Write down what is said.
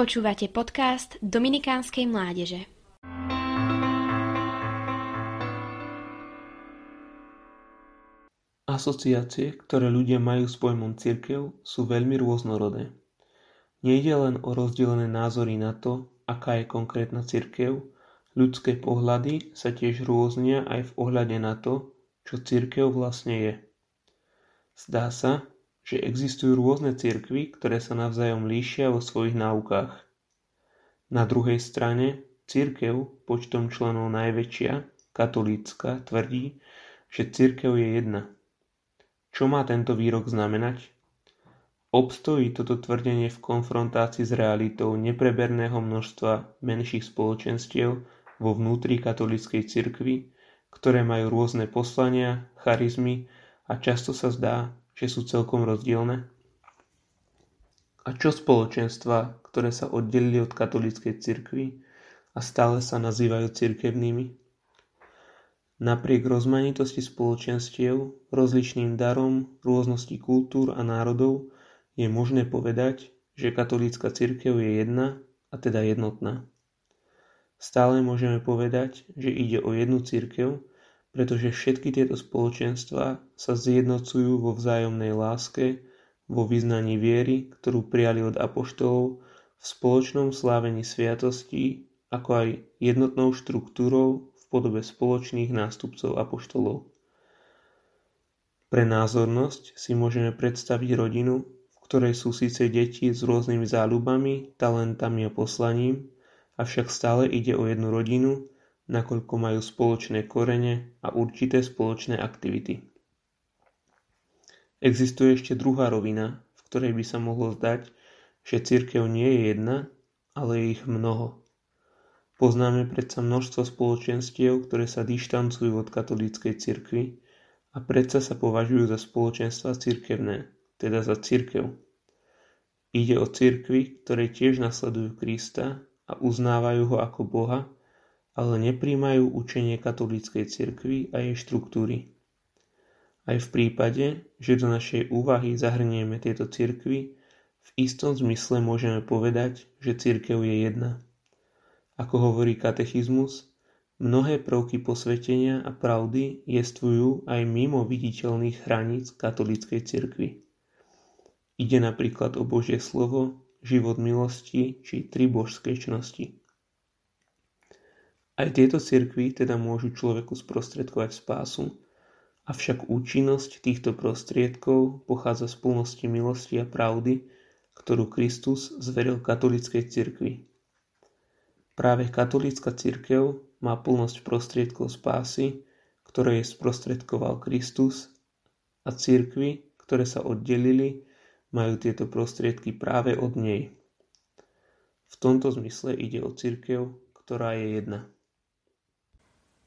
Počúvate podcast Dominikánskej mládeže. Asociácie, ktoré ľudia majú s pojmom cirkev, sú veľmi rôznorodé. Nejde len o rozdelené názory na to, aká je konkrétna cirkev, ľudské pohľady sa tiež rôznia aj v ohľade na to, čo cirkev vlastne je. Zdá sa, že existujú rôzne cirkvy, ktoré sa navzájom líšia vo svojich náukách. Na druhej strane cirkev počtom členov najväčšia, katolícka, tvrdí, že cirkev je jedna. Čo má tento výrok znamenať? Obstojí toto tvrdenie v konfrontácii s realitou nepreberného množstva menších spoločenstiev vo vnútri katolíckej cirkvi, ktoré majú rôzne poslania, charizmy a často sa zdá, že sú celkom rozdielne? A čo spoločenstva, ktoré sa oddelili od katolíckej cirkvi a stále sa nazývajú cirkevnými? Napriek rozmanitosti spoločenstiev, rozličným darom, rôznosti kultúr a národov je možné povedať, že katolícka cirkev je jedna a teda jednotná. Stále môžeme povedať, že ide o jednu cirkev, pretože všetky tieto spoločenstva sa zjednocujú vo vzájomnej láske, vo vyznaní viery, ktorú prijali od apoštolov, v spoločnom slávení sviatostí, ako aj jednotnou štruktúrou v podobe spoločných nástupcov apoštolov. Pre názornosť si môžeme predstaviť rodinu, ktorej sú síce deti s rôznymi záľubami, talentami a poslaním, avšak stále ide o jednu rodinu, nakoľko majú spoločné korene a určité spoločné aktivity. Existuje ešte druhá rovina, v ktorej by sa mohlo zdať, že cirkev nie je jedna, ale je ich mnoho. Poznáme predsa množstvo spoločenstiev, ktoré sa dištancujú od katolíckej cirkvi a predsa sa považujú za spoločenstva cirkevné teda za cirkev. Ide o cirkvy, ktoré tiež nasledujú Krista a uznávajú ho ako Boha, ale nepríjmajú učenie katolíckej cirkvi a jej štruktúry. Aj v prípade, že do našej úvahy zahrnieme tieto cirkvy, v istom zmysle môžeme povedať, že cirkev je jedna. Ako hovorí katechizmus, mnohé prvky posvetenia a pravdy jestvujú aj mimo viditeľných hraníc katolíckej cirkvi. Ide napríklad o Božie slovo, život milosti či tri božské čnosti. Aj tieto cirkvy teda môžu človeku sprostredkovať spásu, avšak účinnosť týchto prostriedkov pochádza z plnosti milosti a pravdy, ktorú Kristus zveril katolíckej cirkvi. Práve katolícka cirkev má plnosť prostriedkov spásy, ktoré je sprostredkoval Kristus a cirkvy, ktoré sa oddelili, majú tieto prostriedky práve od nej. V tomto zmysle ide o cirkev, ktorá je jedna.